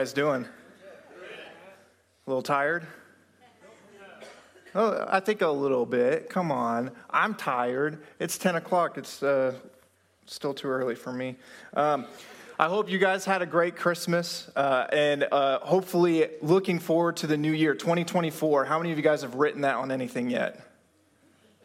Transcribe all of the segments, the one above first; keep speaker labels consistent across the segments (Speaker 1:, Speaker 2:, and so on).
Speaker 1: guys doing? A little tired? Oh, I think a little bit. Come on. I'm tired. It's 10 o'clock. It's uh, still too early for me. Um, I hope you guys had a great Christmas uh, and uh, hopefully looking forward to the new year, 2024. How many of you guys have written that on anything yet?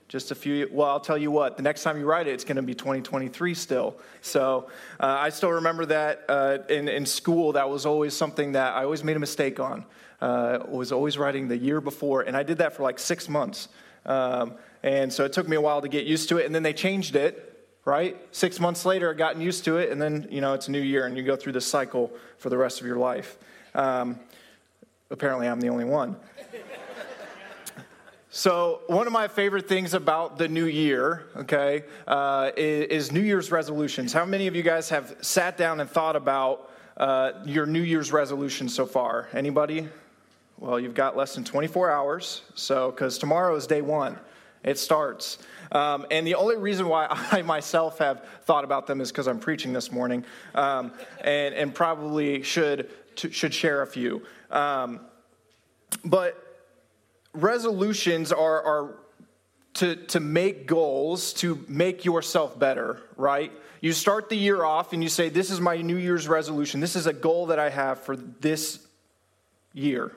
Speaker 1: Just a few. Well, I'll tell you what, the next time you write it, it's going to be 2023 still. So uh, I still remember that uh, in, in school, that was always something that I always made a mistake on. Uh, was always writing the year before, and I did that for like six months. Um, and so it took me a while to get used to it, and then they changed it right? Six months later, I've gotten used to it, and then, you know, it's a new year, and you go through this cycle for the rest of your life. Um, apparently, I'm the only one. So, one of my favorite things about the new year, okay, uh, is, is, New Year's resolutions. How many of you guys have sat down and thought about uh, your New Year's resolution so far? Anybody? Well, you've got less than 24 hours, so, because tomorrow is day one. It starts. Um, and the only reason why I myself have thought about them is because I'm preaching this morning um, and, and probably should, to, should share a few. Um, but resolutions are, are to, to make goals to make yourself better, right? You start the year off and you say, This is my New Year's resolution. This is a goal that I have for this year.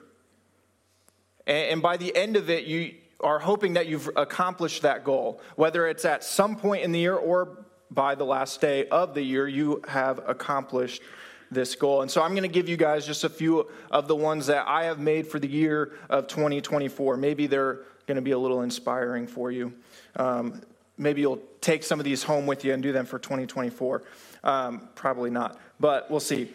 Speaker 1: And, and by the end of it, you, are hoping that you've accomplished that goal, whether it's at some point in the year or by the last day of the year, you have accomplished this goal. And so I'm going to give you guys just a few of the ones that I have made for the year of 2024. Maybe they're going to be a little inspiring for you. Um, maybe you'll take some of these home with you and do them for 2024. Um, probably not, but we'll see.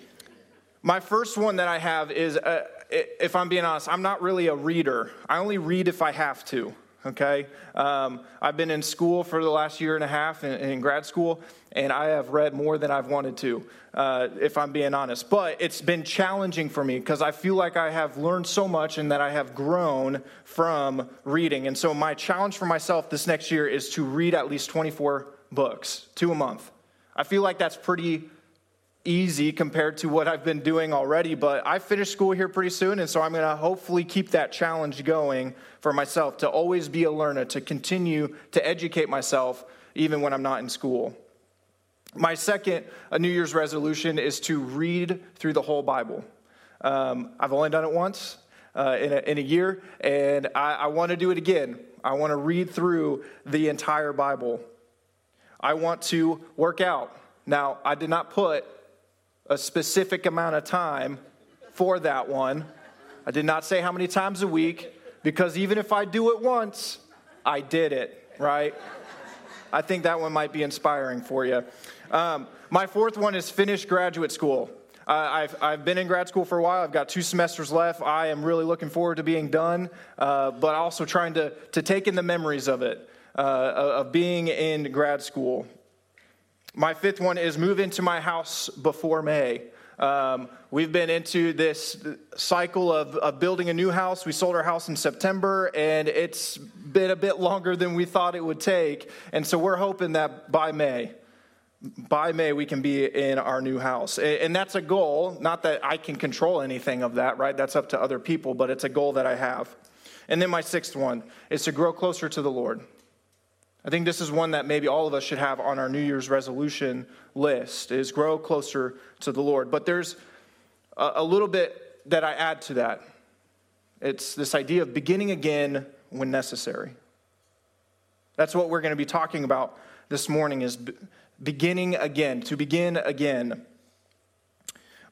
Speaker 1: My first one that I have is uh, if I'm being honest, I'm not really a reader. I only read if I have to, okay? Um, I've been in school for the last year and a half in, in grad school, and I have read more than I've wanted to, uh, if I'm being honest. But it's been challenging for me because I feel like I have learned so much and that I have grown from reading. And so, my challenge for myself this next year is to read at least 24 books, two a month. I feel like that's pretty easy compared to what I've been doing already, but I finish school here pretty soon, and so I'm going to hopefully keep that challenge going for myself to always be a learner, to continue to educate myself even when I'm not in school. My second a New Year's resolution is to read through the whole Bible. Um, I've only done it once uh, in, a, in, a, year, and I, I want to do it again. I want to read through the entire Bible. I want to work out. Now, I did not put a specific amount of time for that one. I did not say how many times a week because even if I do it once, I did it, right? I think that one might be inspiring for you. Um, my fourth one is finish graduate school. Uh, I've, I've been in grad school for a while. I've got two semesters left. I am really looking forward to being done, uh, but also trying to, to take in the memories of it, uh, of being in grad school. My fifth one is move into my house before May. Um, we've been into this cycle of, of, building a new house. We sold our house in September, and it's been a bit longer than we thought it would take. And so we're hoping that by May, by May, we can be in our new house. And that's a goal, not that I can control anything of that, right? That's up to other people, but it's a goal that I have. And then my sixth one is to grow closer to the Lord. I think this is one that maybe all of us should have on our New Year's resolution list is grow closer to the Lord. But there's a, a little bit that I add to that. It's this idea of beginning again when necessary. That's what we're going to be talking about this morning is beginning again, to begin again.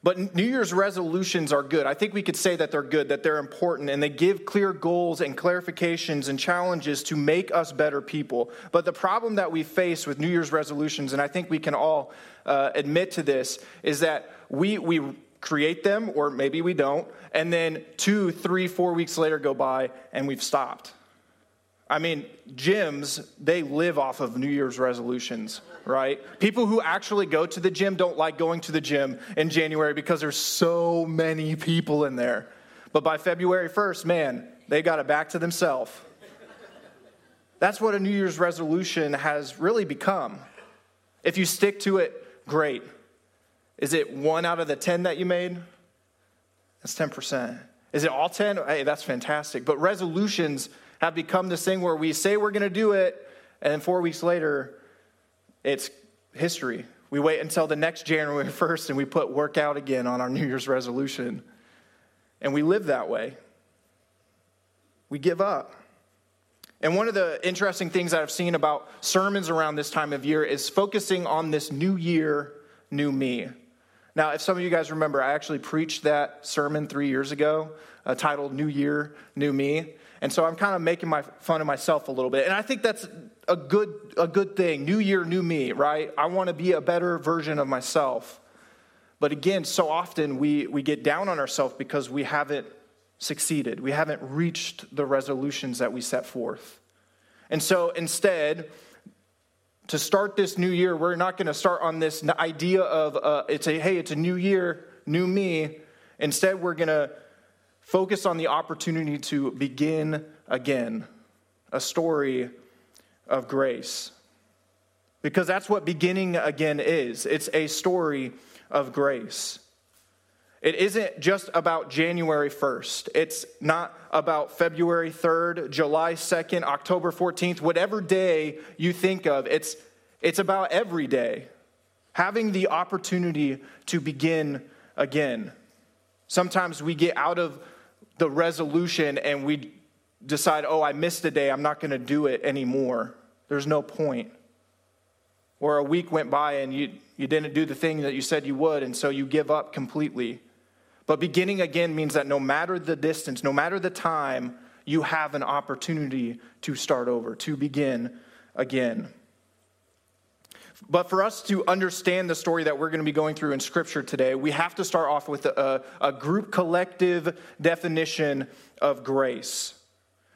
Speaker 1: But New Year's resolutions are good. I think we could say that they're good, that they're important, and they give clear goals and clarifications and challenges to make us better people. But the problem that we face with New Year's resolutions, and I think we can all uh, admit to this, is that we, we create them, or maybe we don't, and then two, three, four weeks later go by and we've stopped. I mean, gyms, they live off of New Year's resolutions right? People who actually go to the gym don't like going to the gym in January because there's so many people in there. But by February 1st, man, they got it back to themselves. That's what a New Year's resolution has really become. If you stick to it, great. Is it one out of the 10 that you made? That's 10%. Is it all 10? Hey, that's fantastic. But resolutions have become this thing where we say we're going to do it, and then four weeks later, it's history. We wait until the next January 1st and we put work out again on our New Year's resolution. And we live that way. We give up. And one of the interesting things that I've seen about sermons around this time of year is focusing on this new year, new me. Now, if some of you guys remember, I actually preached that sermon three years ago uh, titled New Year, New Me. And so I'm kind of making my fun of myself a little bit. And I think that's a good, a good thing. New year, new me, right? I want to be a better version of myself. But again, so often we, we get down on ourselves because we haven't succeeded. We haven't reached the resolutions that we set forth. And so instead, to start this new year, we're not going to start on this idea of uh, it's a hey, it's a new year, new me. Instead, we're going to focus on the opportunity to begin again, a story of grace. Because that's what beginning again is it's a story of grace. It isn't just about January 1st. It's not about February 3rd, July 2nd, October 14th, whatever day you think of. It's, it's about every day. Having the opportunity to begin again. Sometimes we get out of the resolution and we decide, oh, I missed a day, I'm not going to do it anymore. There's no point. Or a week went by and you, you didn't do the thing that you said you would, and so you give up completely. But beginning again means that no matter the distance, no matter the time, you have an opportunity to start over, to begin again. But for us to understand the story that we're going to be going through in Scripture today, we have to start off with a, a group collective definition of grace.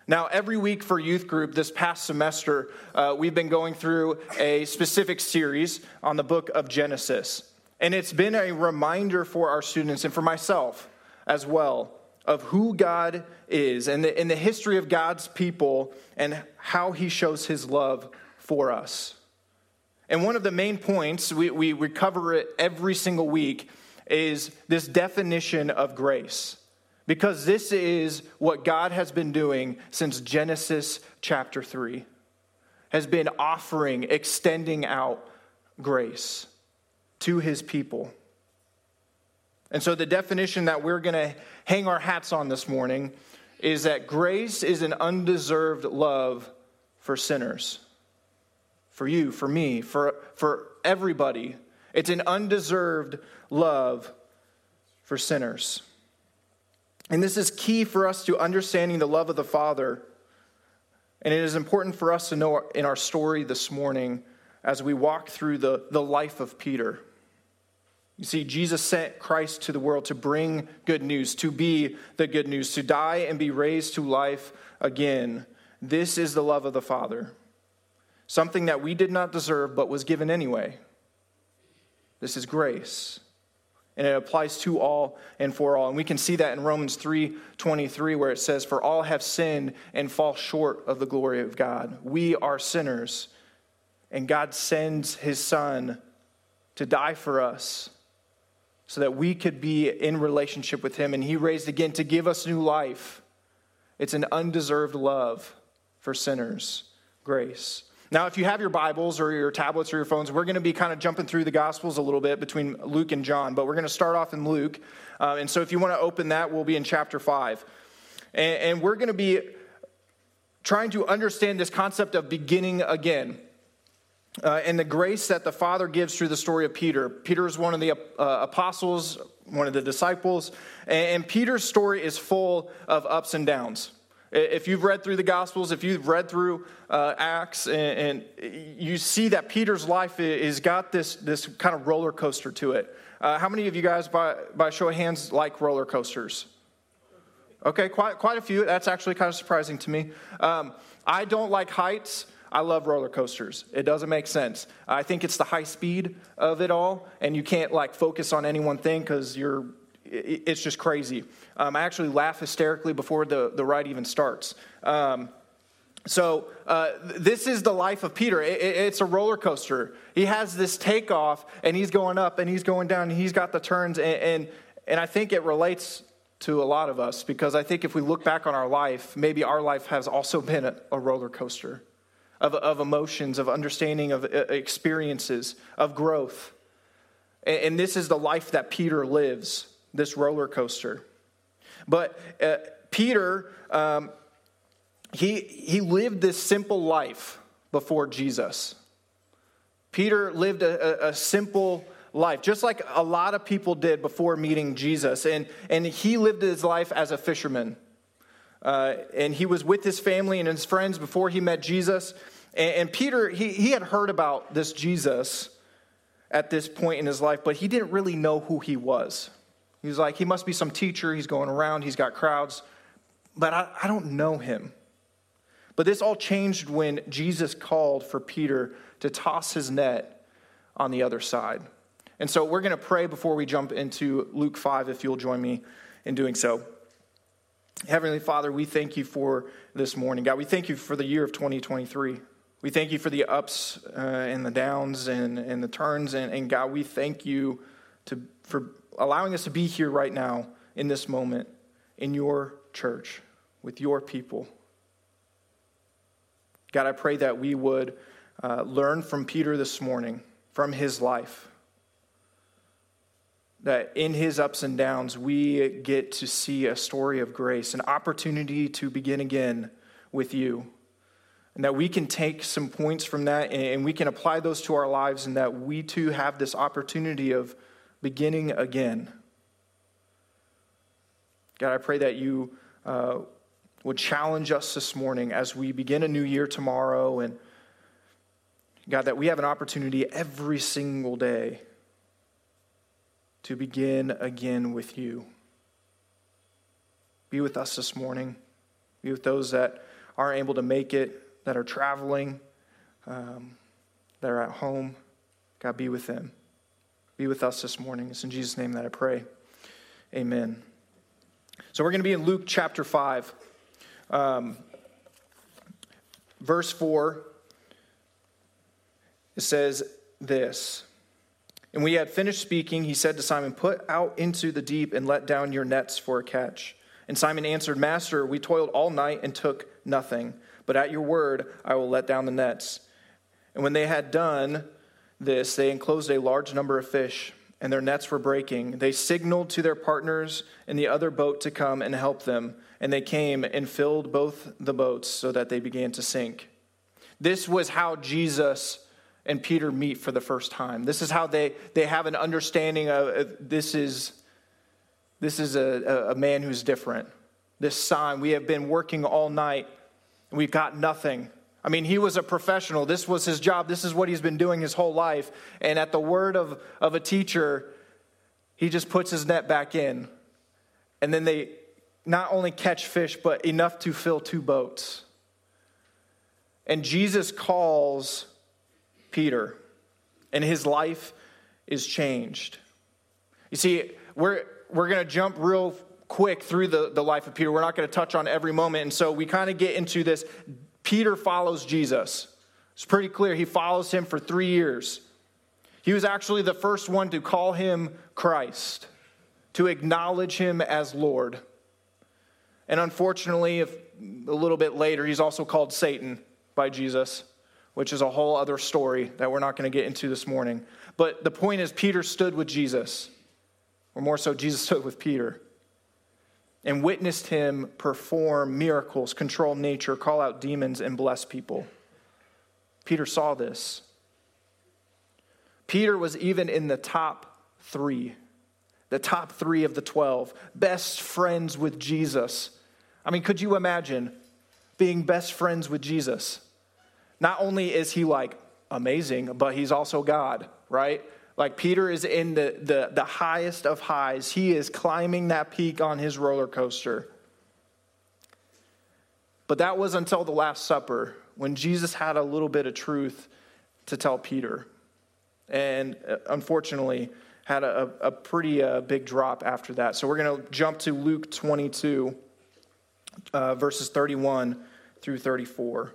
Speaker 1: Now, every week for youth group this past semester, uh, we've been going through a specific series on the book of Genesis. And it's been a reminder for our students and for myself as well of who God is and the, and the history of God's people and how he shows his love for us. And one of the main points, we, we, we cover it every single week, is this definition of grace. Because this is what God has been doing since Genesis chapter 3, has been offering, extending out grace to his people. And so, the definition that we're going to hang our hats on this morning is that grace is an undeserved love for sinners for you, for me, for, for everybody. It's an undeserved love for sinners. And this is key for us to understanding the love of the Father. And it is important for us to know in our story this morning as we walk through the, the life of Peter. You see, Jesus sent Christ to the world to bring good news, to be the good news, to die and be raised to life again. This is the love of the Father something that we did not deserve but was given anyway. This is grace. And it applies to all and for all. And we can see that in Romans 3:23 where it says for all have sinned and fall short of the glory of God. We are sinners and God sends his son to die for us so that we could be in relationship with him and he raised again to give us new life. It's an undeserved love for sinners, grace. Now, if you have your Bibles or your tablets or your phones, we're going to be kind of jumping through the Gospels a little bit between Luke and John, but we're going to start off in Luke. Uh, and so if you want to open that, we'll be in chapter 5. And, and we're going to be trying to understand this concept of beginning again. Uh, and the grace that the Father gives through the story of Peter. Peter is one of the uh, apostles, one of the disciples, and, and Peter's story is full of ups and downs. If you've read through the Gospels, if you've read through uh, Acts, and, and, you see that Peter's life is got this, this kind of roller coaster to it. Uh, how many of you guys, by, by show of hands, like roller coasters? Okay, quite, quite a few. That's actually kind of surprising to me. Um, I don't like heights. I love roller coasters. It doesn't make sense. I think it's the high speed of it all, and you can't like focus on any one thing because you're it's just crazy. Um, I actually laugh hysterically before the, the ride even starts. Um, so, uh, this is the life of Peter. It, it, it's a roller coaster. He has this takeoff, and he's going up, and he's going down, and he's got the turns, and, and, and I think it relates to a lot of us because I think if we look back on our life, maybe our life has also been a, a roller coaster of, of emotions, of understanding, of uh, experiences, of growth. And, and this is the life that Peter lives, this roller coaster. But uh, Peter, um, he, he lived this simple life before Jesus. Peter lived a, a, a simple life, just like a lot of people did before meeting Jesus. And, and he lived his life as a fisherman. Uh, and he was with his family and his friends before he met Jesus. And, and Peter, he, he had heard about this Jesus at this point in his life, but he didn't really know who he was. He was like, he must be some teacher. He's going around, he's got crowds, but I, I don't know him. But this all changed when Jesus called for Peter to toss his net on the other side. And so we're going to pray before we jump into Luke 5, if you'll join me in doing so. Heavenly Father, we thank you for this morning. God, we thank you for the year of 2023. We thank you for the ups uh, and the downs and, and the turns. And, and God, we thank you to, for allowing us to be here right now in this moment in your church with your people. God, I pray that we would uh, learn from Peter this morning, from his life that in his ups and downs, we get to see a story of grace, an opportunity to begin again with you. And that we can take some points from that and we can apply those to our lives, and that we too have this opportunity of beginning again. God, I pray that you uh, would challenge us this morning as we begin a new year tomorrow. And God, that we have an opportunity every single day to begin again with you. Be with us this morning. Be with those that aren't able to make it, that are traveling, um, that are at home. God, be with them. Be with us this morning. It's in Jesus' name that I pray. Amen. So we're going to be in Luke chapter 5, um, verse 4. It says this. And when he had finished speaking, he said to Simon, Put out into the deep and let down your nets for a catch. And Simon answered, Master, we toiled all night and took nothing, but at your word I will let down the nets. And when they had done this, they enclosed a large number of fish, and their nets were breaking. They signaled to their partners in the other boat to come and help them, and they came and filled both the boats so that they began to sink. This was how Jesus and Peter meet for the first time. This is how they, they have an understanding of uh, this is, this is a, a man who's different. This sign, we have been working all night and we've got nothing. I mean, he was a professional. This was his job. This is what he's been doing his whole life. And at the word of, of a teacher, he just puts his net back in. And then they not only catch fish, but enough to fill two boats. And Jesus calls Peter, and his life is changed. You see, we're, we're going to jump real quick through the, the life of Peter. We're not going to touch on every moment. And so we kind of get into this. Peter follows Jesus. It's pretty clear. He follows him for three years. He was actually the first one to call him Christ, to acknowledge him as Lord. And unfortunately, if, a little bit later, he's also called Satan by Jesus which is a whole other story that we're not going to get into this morning. But the point is, Peter stood with Jesus, or more so, Jesus stood with Peter and witnessed him perform miracles, control nature, call out demons, and bless people. Peter saw this. Peter was even in the top three, the top three of the 12, best friends with Jesus. I mean, could you imagine being best friends with Jesus? Not only is he like amazing, but he's also God, right? Like Peter is in the, the, the highest of highs. He is climbing that peak on his roller coaster. But that was until the Last Supper when Jesus had a little bit of truth to tell Peter. And uh, unfortunately, had a, a pretty uh, big drop after that. So we're going to jump to Luke 22, uh, verses 31 through 34.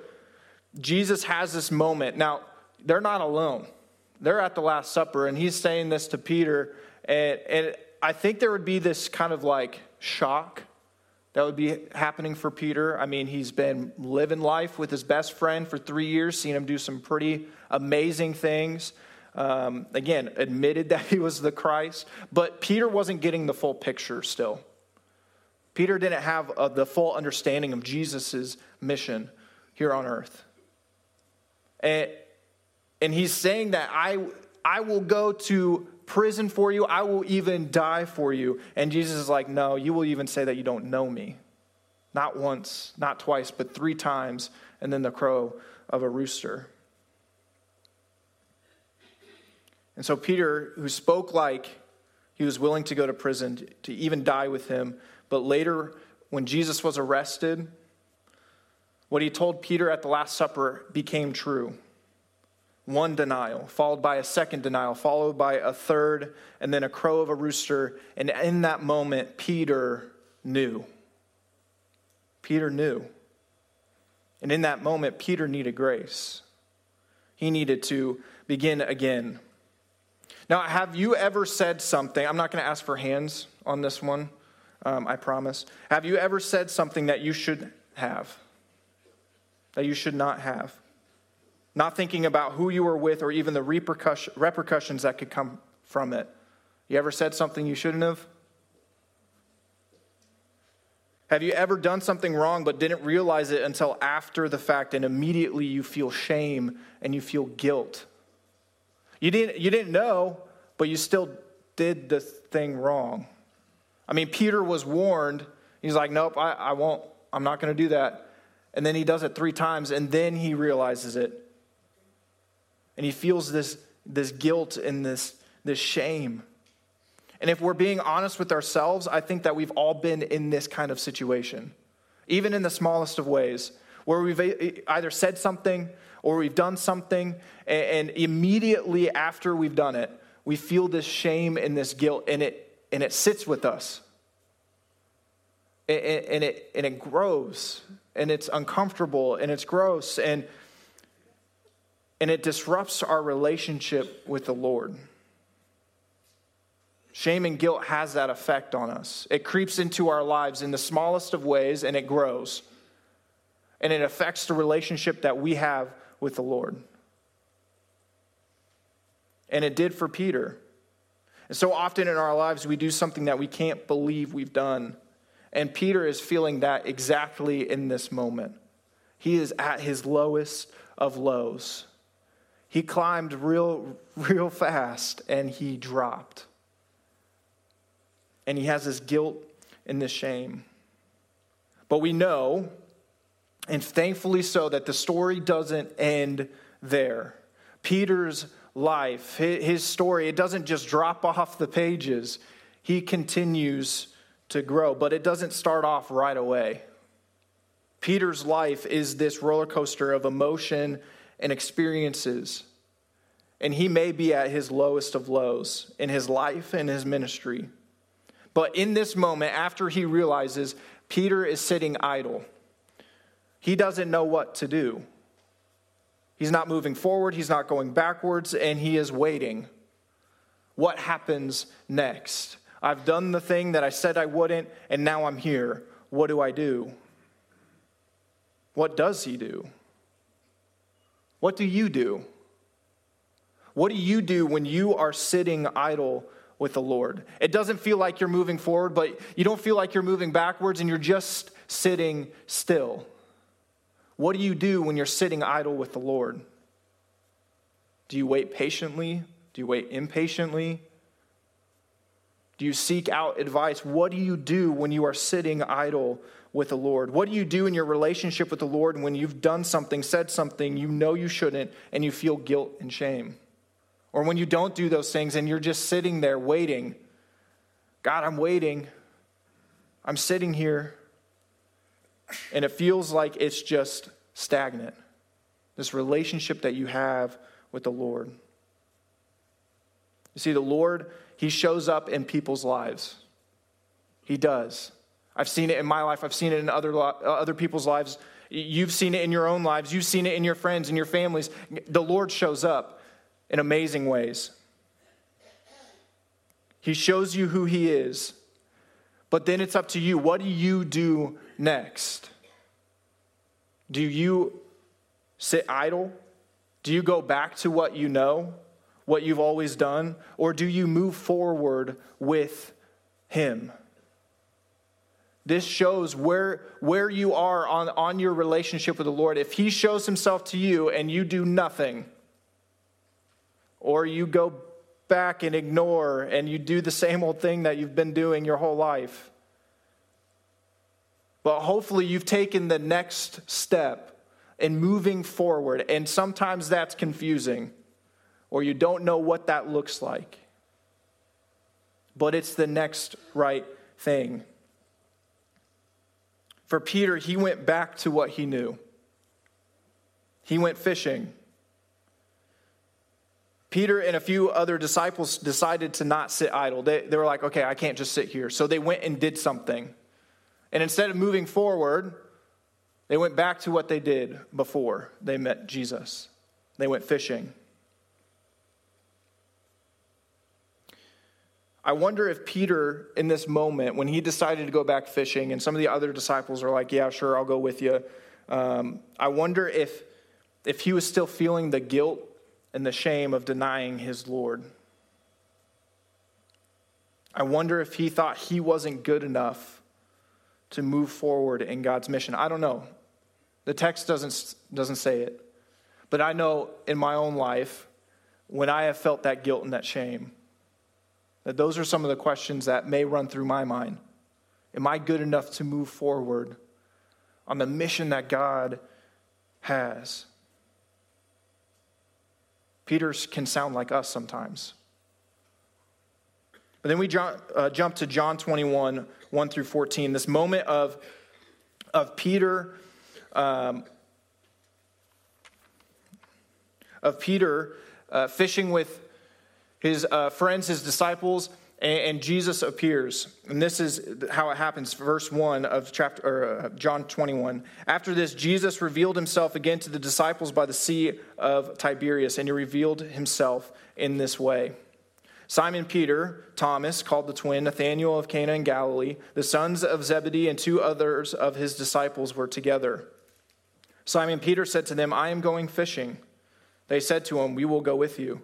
Speaker 1: Jesus has this moment. Now, they're not alone. They're at the Last Supper, and he's saying this to Peter. And, and I think there would be this kind of like shock that would be happening for Peter. I mean, he's been living life with his best friend for three years, seen him do some pretty amazing things. Um, again, admitted that he was the Christ, but Peter wasn't getting the full picture still. Peter didn't have uh, the full understanding of Jesus' mission here on earth. And, and he's saying that I, I will go to prison for you. I will even die for you. And Jesus is like, No, you will even say that you don't know me. Not once, not twice, but three times, and then the crow of a rooster. And so Peter, who spoke like he was willing to go to prison, to even die with him, but later, when Jesus was arrested, what he told Peter at the Last Supper became true one denial, followed by a second denial, followed by a third, and then a crow of a rooster. And in that moment, Peter knew. Peter knew. And in that moment, Peter needed grace. He needed to begin again. Now, have you ever said something? I'm not going to ask for hands on this one, um, I promise. Have you ever said something that you should have? That you should not have? not thinking about who you were with or even the repercussions that could come from it. You ever said something you shouldn't have? Have you ever done something wrong but didn't realize it until after the fact and immediately you feel shame and you feel guilt? You didn't, you didn't know, but you still did the thing wrong. I mean, Peter was warned. He's like, nope, I, I won't. I'm not going to do that. And then he does it three times, and then he realizes it. And he feels this, this guilt and this, this shame. And if we're being honest with ourselves, I think that we've all been in this kind of situation, even in the smallest of ways, where we've either said something or we've done something, and immediately after we've done it, we feel this shame and this guilt, and it, and it sits with us. And it, and it grows, and it's uncomfortable, and it's gross, and and it disrupts our relationship with the Lord. Shame and guilt has that effect on us. It creeps into our lives in the smallest of ways and it grows. And it affects the relationship that we have with the Lord. And it did for Peter. And so often in our lives, we do something that we can't believe we've done. And Peter is feeling that exactly in this moment. He is at his lowest of lows. He climbed real, real fast and he dropped. And he has this guilt and this shame. But we know, and thankfully so, that the story doesn't end there. Peter's life, his story, it doesn't just drop off the pages, he continues to grow, but it doesn't start off right away. Peter's life is this roller coaster of emotion and experiences. And he may be at his lowest of lows in his life and his ministry. But in this moment, after he realizes Peter is sitting idle, he doesn't know what to do. He's not moving forward, he's not going backwards, and he is waiting. What happens next? I've done the thing that I said I wouldn't, and now I'm here. What do I do? What does he do? What do you do? What do you do when you are sitting idle with the Lord? It doesn't feel like you're moving forward, but you don't feel like you're moving backwards and you're just sitting still. What do you do when you're sitting idle with the Lord? Do you wait patiently? Do you wait impatiently? Do you seek out advice? What do you do when you are sitting idle with the Lord? What do you do in your relationship with the Lord when you've done something, said something you know you shouldn't, and you feel guilt and shame? Or when you don't do those things and you're just sitting there waiting. God, I'm waiting. I'm sitting here and it feels like it's just stagnant. This relationship that you have with the Lord. You see, the Lord, He shows up in people's lives. He does. I've seen it in my life, I've seen it in other, uh, other people's lives. You've seen it in your own lives, you've seen it in your friends and your families. The Lord shows up in amazing ways. He shows you who He is. But then it's up to you. What do you do next? Do you sit idle? Do you go back to what you know, what you've always done? Or do you move forward with Him? This shows where, where you are on, on your relationship with the Lord. If He shows Himself to you and you do nothing, or you go back and ignore and you do the same old thing that you've been doing your whole life, but hopefully you've taken the next step in moving forward. And sometimes that's confusing, or you don't know what that looks like. But it's the next right thing. For Peter, he went back to what he knew. He went fishing. Peter and a few other disciples decided to not sit idle. They, they were like, okay, I can't just sit here. So they went and did something. And instead of moving forward, they went back to what they did before they met Jesus. They went fishing. I wonder if Peter, in this moment, when he decided to go back fishing, and some of the other disciples are like, Yeah, sure, I'll go with you. Um, I wonder if, if he was still feeling the guilt and the shame of denying his Lord. I wonder if he thought he wasn't good enough to move forward in God's mission. I don't know. The text doesn't, doesn't say it. But I know in my own life, when I have felt that guilt and that shame, that those are some of the questions that may run through my mind. Am I good enough to move forward on the mission that God has? Peter can sound like us sometimes. But then we jump, uh, jump to John 21, 1 through 14, this moment of, of Peter. Um, of Peter uh, fishing with his uh, friends, his disciples, and, and, Jesus appears. And this is how it happens. Verse 1 of chapter, or, uh, John 21. After this, Jesus revealed himself again to the disciples by the Sea of Tiberias, and he revealed himself in this way. Simon Peter, Thomas, called the twin, Nathanael of Cana in Galilee, the sons of Zebedee, and two others of his disciples were together. Simon Peter said to them, I am going fishing. They said to him, We will go with you.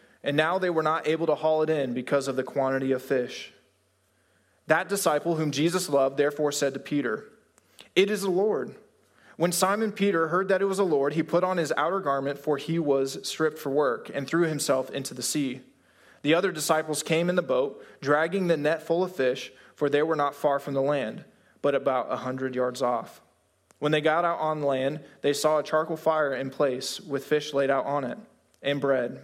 Speaker 1: and now they were not able to haul it in because of the quantity of fish. That disciple whom Jesus loved therefore said to Peter, It is the Lord. When Simon Peter heard that it was the Lord, he put on his outer garment, for he was stripped for work, and threw himself into the sea. The other disciples came in the boat, dragging the net full of fish, for they were not far from the land, but about a hundred yards off. When they got out on land, they saw a charcoal fire in place with fish laid out on it, and bread.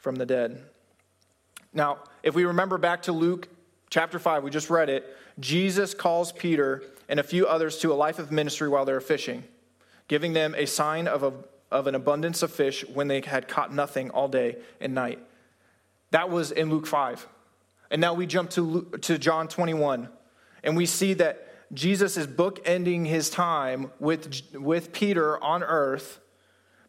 Speaker 1: from the dead. Now, if we remember back to Luke chapter 5, we just read it, Jesus calls Peter and a few others to a life of ministry while they're fishing, giving them a sign of a of an abundance of fish when they had caught nothing all day and night. That was in Luke 5. And now we jump to, Luke, to John 21, and we see that Jesus is bookending his time with, with Peter on earth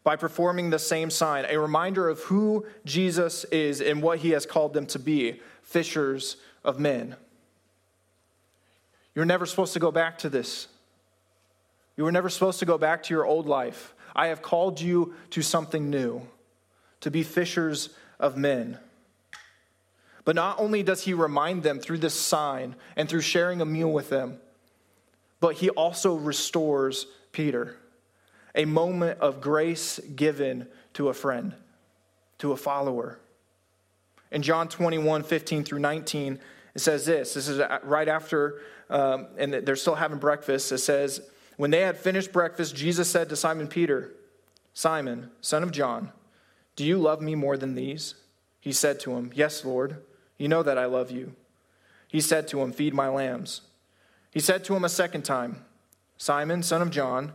Speaker 1: by performing the same sign, a reminder of who Jesus is and what he has called them to be fishers of men. You're never supposed to go back to this. You were never supposed to go back to your old life. I have called you to something new, to be fishers of men. But not only does he remind them through this sign and through sharing a meal with them, but he also restores Peter. A moment of grace given to a friend, to a follower. In John 21 15 through 19, it says this. This is right after, um, and they're still having breakfast. It says, When they had finished breakfast, Jesus said to Simon Peter, Simon, son of John, do you love me more than these? He said to him, Yes, Lord. You know that I love you. He said to him, Feed my lambs. He said to him a second time, Simon, son of John,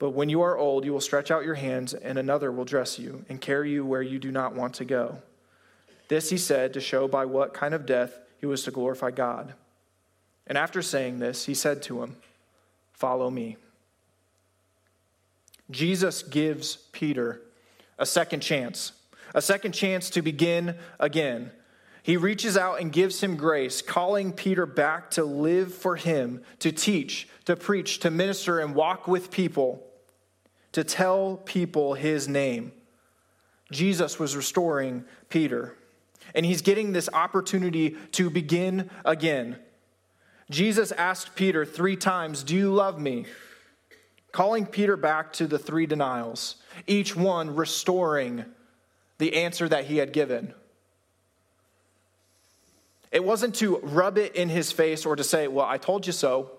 Speaker 1: But when you are old, you will stretch out your hands, and another will dress you and carry you where you do not want to go. This he said to show by what kind of death he was to glorify God. And after saying this, he said to him, Follow me. Jesus gives Peter a second chance, a second chance to begin again. He reaches out and gives him grace, calling Peter back to live for him, to teach, to preach, to minister, and walk with people, to tell people his name. Jesus was restoring Peter, and he's getting this opportunity to begin again. Jesus asked Peter three times, Do you love me? calling Peter back to the three denials, each one restoring the answer that he had given. It wasn't to rub it in his face or to say, Well, I told you so,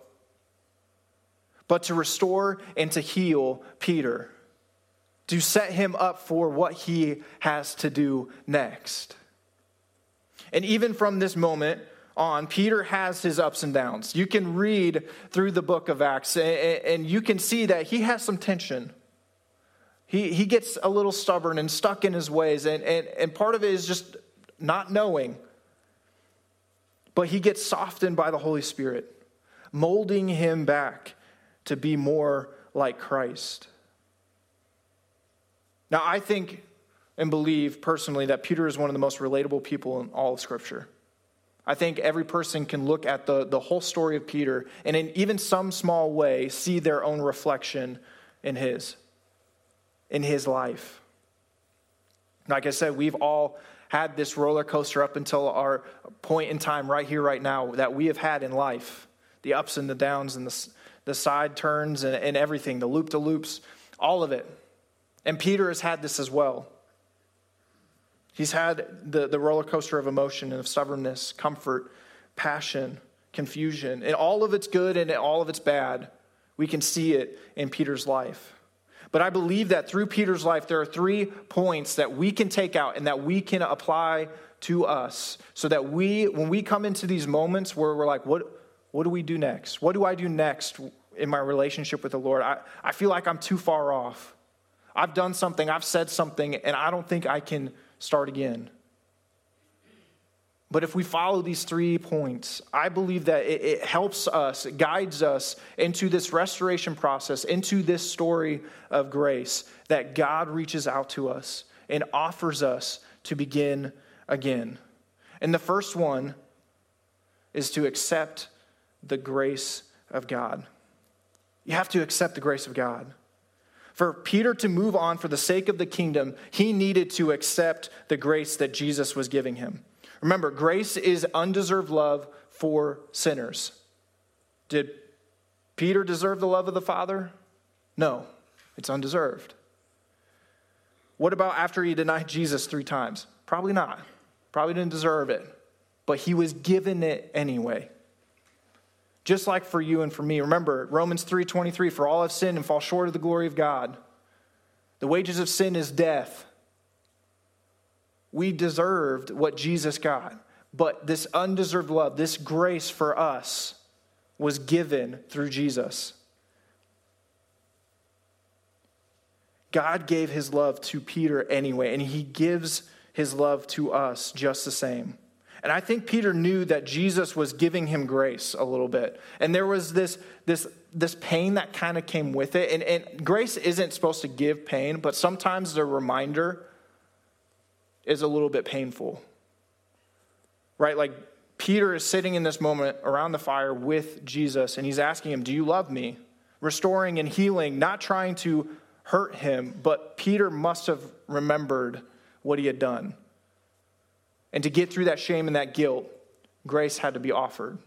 Speaker 1: but to restore and to heal Peter, to set him up for what he has to do next. And even from this moment, on, Peter has his ups and downs. You can read through the book of Acts and you can see that he has some tension. He, he gets a little stubborn and stuck in his ways, and, and, and part of it is just not knowing. But he gets softened by the Holy Spirit, molding him back to be more like Christ. Now, I think and believe personally that Peter is one of the most relatable people in all of Scripture. I think every person can look at the, the whole story of Peter and, in even some small way, see their own reflection in his, in his life. Like I said, we've all had this roller coaster up until our point in time, right here, right now, that we have had in life the ups and the downs and the, the side turns and, and everything, the loop to loops, all of it. And Peter has had this as well. He's had the, the roller coaster of emotion and of stubbornness, comfort, passion, confusion, and all of it's good and all of it's bad. We can see it in Peter's life. But I believe that through Peter's life, there are three points that we can take out and that we can apply to us so that we, when we come into these moments where we're like, what, what do we do next? What do I do next in my relationship with the Lord? I, I feel like I'm too far off. I've done something, I've said something, and I don't think I can start again. But if we follow these three points, I believe that it, it, helps us, it guides us into this restoration process, into this story of grace, that God reaches out to us and offers us to begin again. And the first one is to accept the grace of God. You have to accept the grace of God. For Peter to move on for the sake of the kingdom, he needed to accept the grace that Jesus was giving him. Remember, grace is undeserved love for sinners. Did Peter deserve the love of the Father? No, it's undeserved. What about after he denied Jesus three times? Probably not. Probably didn't deserve it, but he was given it anyway. Just like for you and for me. Remember, Romans 3:23, for all have sinned and fall short of the glory of God. The wages of sin is death. We deserved what Jesus got, but this undeserved love, this grace for us was given through Jesus. God gave his love to Peter anyway, and he gives his love to us just the same. And I think Peter knew that Jesus was giving him grace a little bit. And there was this, this, this pain that kind of came with it. And, and grace isn't supposed to give pain, but sometimes the reminder is a little bit painful. Right? Like Peter is sitting in this moment around the fire with Jesus, and he's asking him, Do you love me? Restoring and healing, not trying to hurt him, but Peter must have remembered what he had done. And to get through that shame and that guilt, grace had to be offered.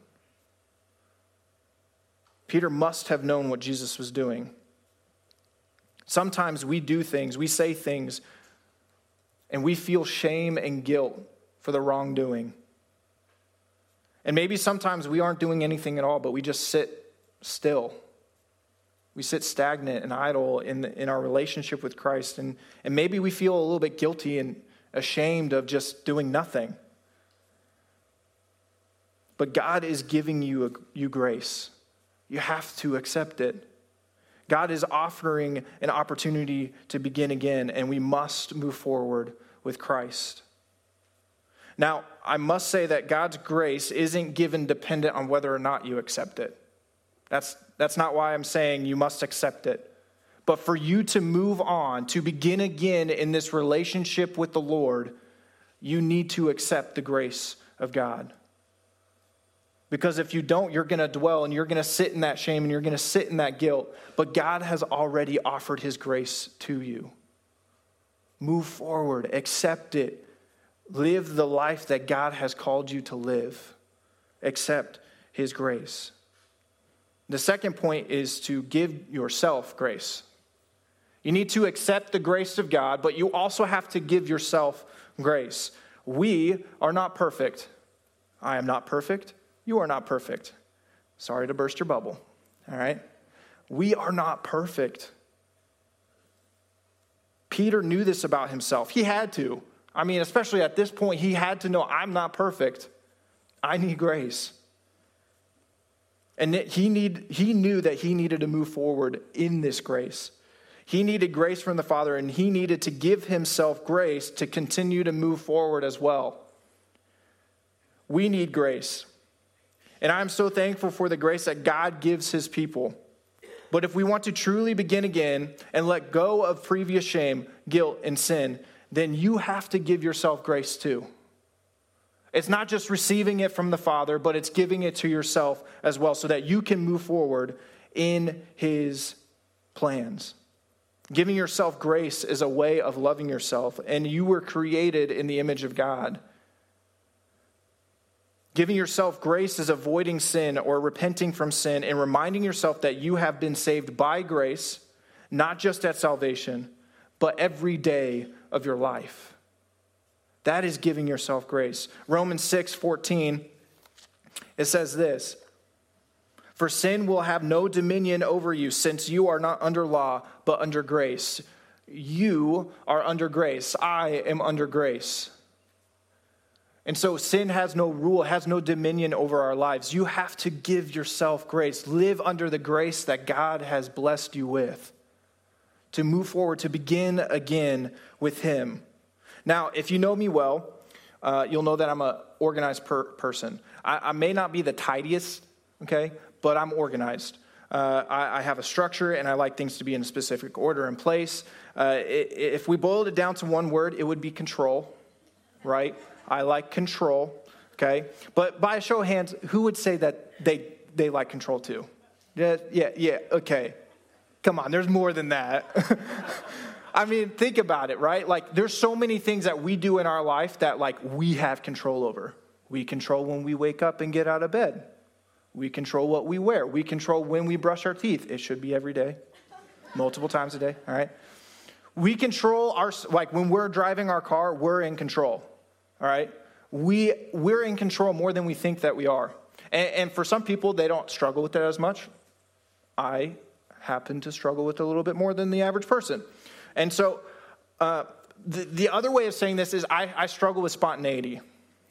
Speaker 1: Peter must have known what Jesus was doing. Sometimes we do things, we say things, and we feel shame and guilt for the wrongdoing. And maybe sometimes we aren't doing anything at all, but we just sit still. We sit stagnant and idle in, in our relationship with Christ. And, and maybe we feel a little bit guilty and ashamed of just doing nothing. But God is giving you, a, you grace. You have to accept it. God is offering an opportunity to begin again, and we must move forward with Christ. Now, I must say that God's grace isn't given dependent on whether or not you accept it. That's, that's not why I'm saying you must accept it. But for you to move on, to begin again in this relationship with the Lord, you need to accept the grace of God. Because if you don't, you're going to dwell and you're going to sit in that shame and you're going to sit in that guilt. But God has already offered his grace to you. Move forward, accept it, live the life that God has called you to live. Accept his grace. The second point is to give yourself grace. You need to accept the grace of God, but you also have to give yourself grace. We are not perfect. I am not perfect. You are not perfect. Sorry to burst your bubble. All right? We are not perfect. Peter knew this about himself. He had to. I mean, especially at this point, he had to know I'm not perfect. I need grace. And he, need, he knew that he needed to move forward in this grace. He needed grace from the Father, and he needed to give himself grace to continue to move forward as well. We need grace. And I'm so thankful for the grace that God gives his people. But if we want to truly begin again and let go of previous shame, guilt, and sin, then you have to give yourself grace too. It's not just receiving it from the Father, but it's giving it to yourself as well so that you can move forward in his plans. Giving yourself grace is a way of loving yourself, and you were created in the image of God. Giving yourself grace is avoiding sin or repenting from sin and reminding yourself that you have been saved by grace, not just at salvation, but every day of your life. That is giving yourself grace. Romans 6 14, it says this for sin will have no dominion over you, since you are not under law, but under grace. You are under grace. I am under grace. And so sin has no rule, has no dominion over our lives. You have to give yourself grace. Live under the grace that God has blessed you with. To move forward, to begin again with Him. Now, if you know me well, uh, you'll know that I'm an organized per- person. I, I may not be the tidiest, okay, but I'm organized. Uh, I, I, have a structure and I like things to be in a specific order and place. Uh, if we boiled it down to one word, it would be control, right? I like control, okay? But by a show of hands, who would say that they, they like control too? Yeah, yeah, yeah, okay. Come on, there's more than that. I mean, think about it, right? Like, there's so many things that we do in our life that, like, we have control over. We control when we wake up and get out of bed. We control what we wear. We control when we brush our teeth. It should be every day, multiple times a day, all right? We control our, like when we're driving our car, we're in control, all right? We, we're in control more than we think that we are. And, and for some people, they don't struggle with that as much. I happen to struggle with it a little bit more than the average person. And so, uh, the, the other way of saying this is I, I struggle with spontaneity.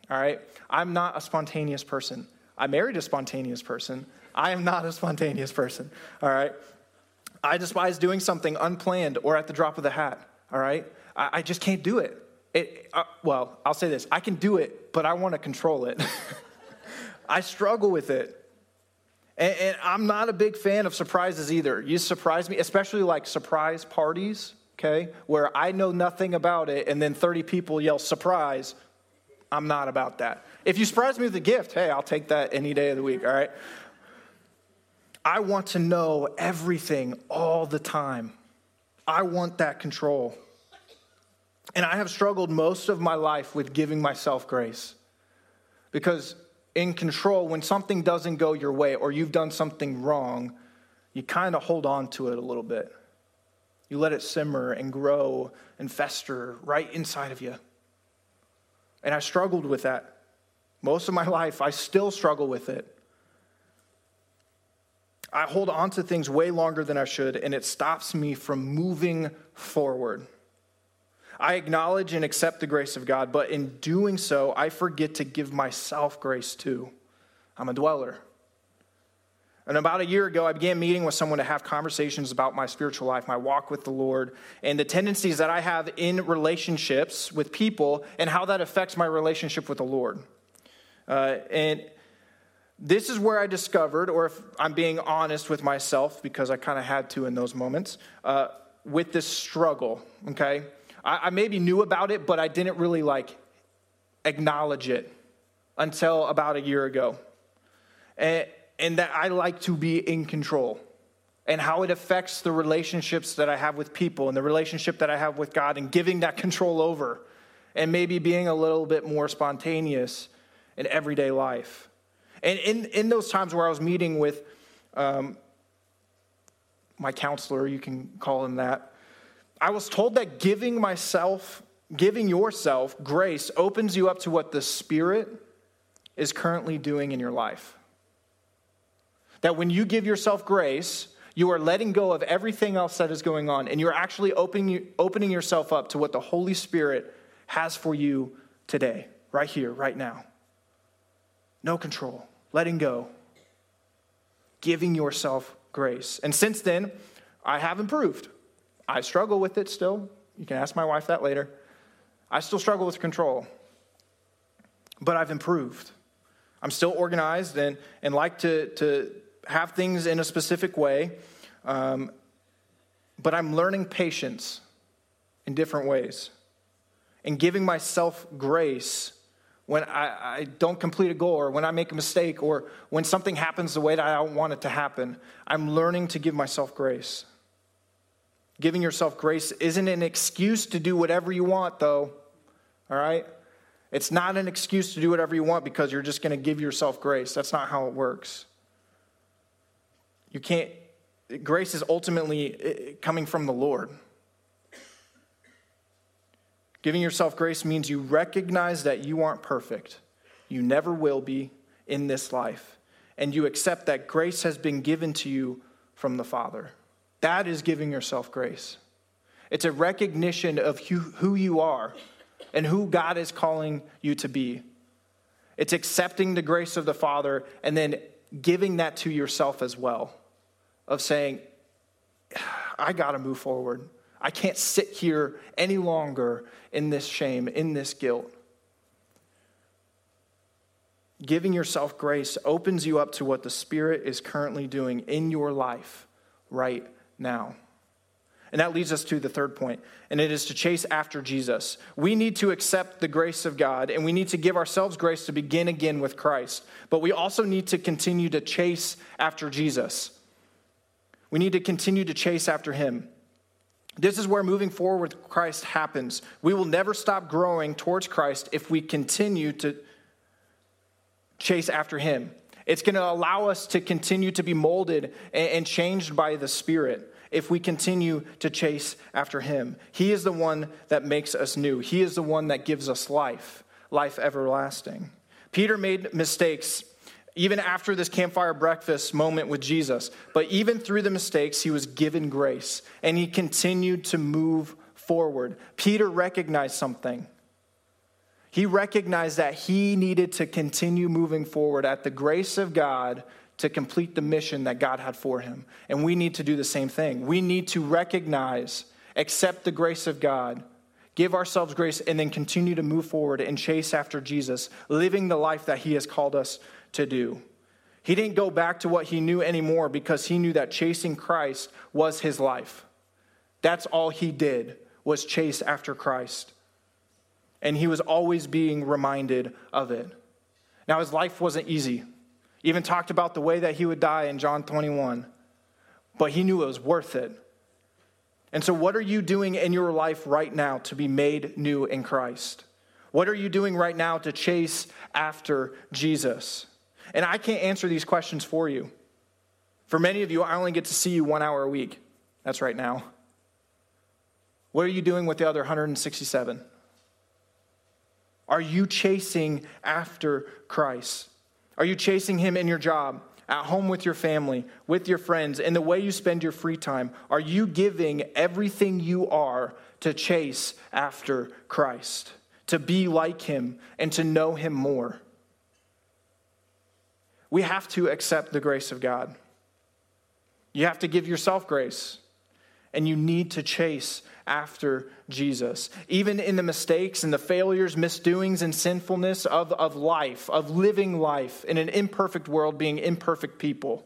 Speaker 1: All right? I'm not a spontaneous person. I married a spontaneous person. I am not a spontaneous person. All right? I despise doing something unplanned or at the drop of the hat. All right? I, I just can't do it. it uh, well, I'll say this I can do it, but I want to control it. I struggle with it. And, and, I'm not a big fan of surprises either. You surprise me, especially like surprise parties, okay, where I know nothing about it and then 30 people yell surprise. I'm not about that. If you surprise me with a gift, hey, I'll take that any day of the week, all right? I want to know everything all the time. I want that control. And I have struggled most of my life with giving myself grace. Because in control, when something doesn't go your way or you've done something wrong, you kind of hold on to it a little bit. You let it simmer and grow and fester right inside of you. And I struggled with that. Most of my life, I still struggle with it. I hold on to things way longer than I should, and it stops me from moving forward. I acknowledge and accept the grace of God, but in doing so, I forget to give myself grace too. I'm a dweller. And about a year ago, I began meeting with someone to have conversations about my spiritual life, my walk with the Lord, and the tendencies that I have in relationships with people and how that affects my relationship with the Lord. Uh, and this is where I discovered, or if I'm being honest with myself, because I kind of had to in those moments, uh, with this struggle, okay? I, I maybe knew about it, but I didn't really like acknowledge it until about a year ago. And and that I like to be in control and how it affects the relationships that I have with people and the relationship that I have with God and giving that control over and maybe being a little bit more spontaneous in everyday life. And in, in those times where I was meeting with um, my counselor, you can call him that, I was told that giving myself, giving yourself grace opens you up to what the Spirit is currently doing in your life. That when you give yourself grace, you are letting go of everything else that is going on, and you're actually opening, opening yourself up to what the Holy Spirit has for you today, right here, right now. No control, letting go, giving yourself grace. And since then, I have improved. I struggle with it still. You can ask my wife that later. I still struggle with control, but I've improved. I'm still organized and, and like to, to have things in a specific way, um, but I'm learning patience in different ways and giving myself grace when I, I, don't complete a goal or when I make a mistake or when something happens the way that I don't want it to happen. I'm learning to give myself grace. Giving yourself grace isn't an excuse to do whatever you want, though. All right? It's not an excuse to do whatever you want because you're just going to give yourself grace. That's not how it works. You can't, grace is ultimately coming from the Lord. Giving yourself grace means you recognize that you aren't perfect. You never will be in this life. And you accept that grace has been given to you from the Father. That is giving yourself grace. It's a recognition of who you are and who God is calling you to be. It's accepting the grace of the Father and then giving that to yourself as well of saying, I got to move forward. I can't sit here any longer in this shame, in this guilt. Giving yourself grace opens you up to what the Spirit is currently doing in your life right now. And that leads us to the third point, and it is to chase after Jesus. We need to accept the grace of God, and we need to give ourselves grace to begin again with Christ. But we also need to continue to chase after Jesus. We need to continue to chase after him. This is where moving forward with Christ happens. We will never stop growing towards Christ if we continue to chase after him. It's going to allow us to continue to be molded and changed by the Spirit if we continue to chase after him. He is the one that makes us new, He is the one that gives us life, life everlasting. Peter made mistakes even after this campfire breakfast moment with Jesus. But even through the mistakes, he was given grace and he continued to move forward. Peter recognized something. He recognized that he needed to continue moving forward at the grace of God to complete the mission that God had for him. And we need to do the same thing. We need to recognize, accept the grace of God, give ourselves grace, and then continue to move forward and chase after Jesus, living the life that he has called us to do. He didn't go back to what he knew anymore because he knew that chasing Christ was his life. That's all he did was chase after Christ. And he was always being reminded of it. Now his life wasn't easy. He Even talked about the way that he would die in John 21. But he knew it was worth it. And so what are you doing in your life right now to be made new in Christ? What are you doing right now to chase after Jesus? And I can't answer these questions for you. For many of you, I only get to see you one hour a week. That's right now. What are you doing with the other 167? Are you chasing after Christ? Are you chasing Him in your job, at home with your family, with your friends, in the way you spend your free time? Are you giving everything you are to chase after Christ, to be like Him, and to know Him more? We have to accept the grace of God. You have to give yourself grace, and you need to chase after Jesus. Even in the mistakes and the failures, misdoings, and sinfulness of, of life, of living life in an imperfect world, being imperfect people,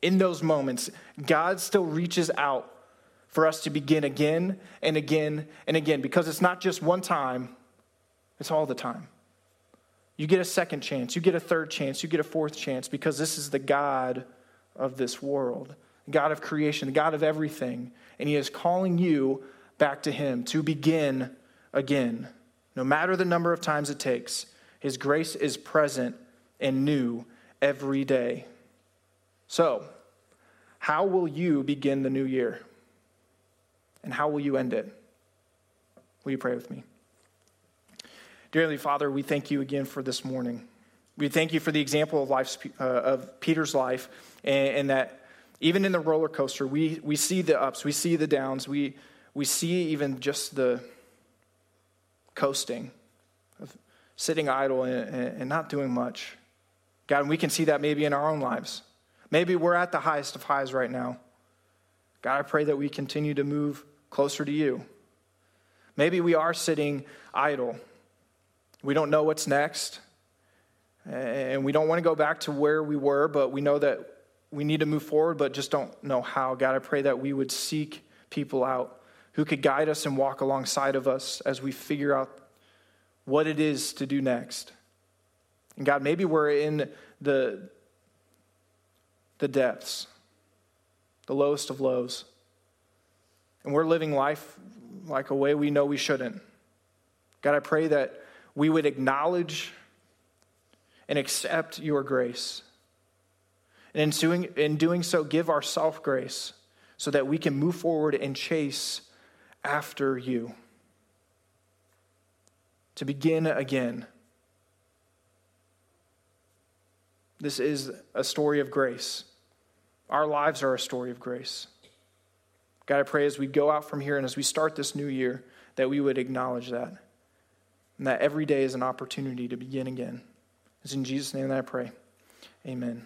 Speaker 1: in those moments, God still reaches out for us to begin again and again and again because it's not just one time, it's all the time. You get a second chance, you get a third chance, you get a fourth chance because this is the God of this world, God of creation, the God of everything. And He is calling you back to Him to begin again. No matter the number of times it takes, His grace is present and new every day. So, how will you begin the new year? And how will you end it? Will you pray with me? Dearly Father, we thank you again for this morning. We thank you for the example of, life's, uh, of Peter's life, and, and, that even in the roller coaster, we, we see the ups, we see the downs, we, we see even just the coasting, of sitting idle and, and not doing much. God, and we can see that maybe in our own lives. Maybe we're at the highest of highs right now. God, I pray that we continue to move closer to you. Maybe we are sitting idle we don't know what's next. And we don't want to go back to where we were, but we know that we need to move forward, but just don't know how. God, I pray that we would seek people out who could guide us and walk alongside of us as we figure out what it is to do next. And God, maybe we're in the, the depths, the lowest of lows, and we're living life like a way we know we shouldn't. God, I pray that we would acknowledge and accept your grace. And in doing, in doing so, give ourself grace so that we can move forward and chase after you. To begin again. This is a story of grace. Our lives are a story of grace. God, I pray as we go out from here and as we start this new year that we would acknowledge that and that every day is an opportunity to begin again. It's in Jesus' name that I pray. Amen.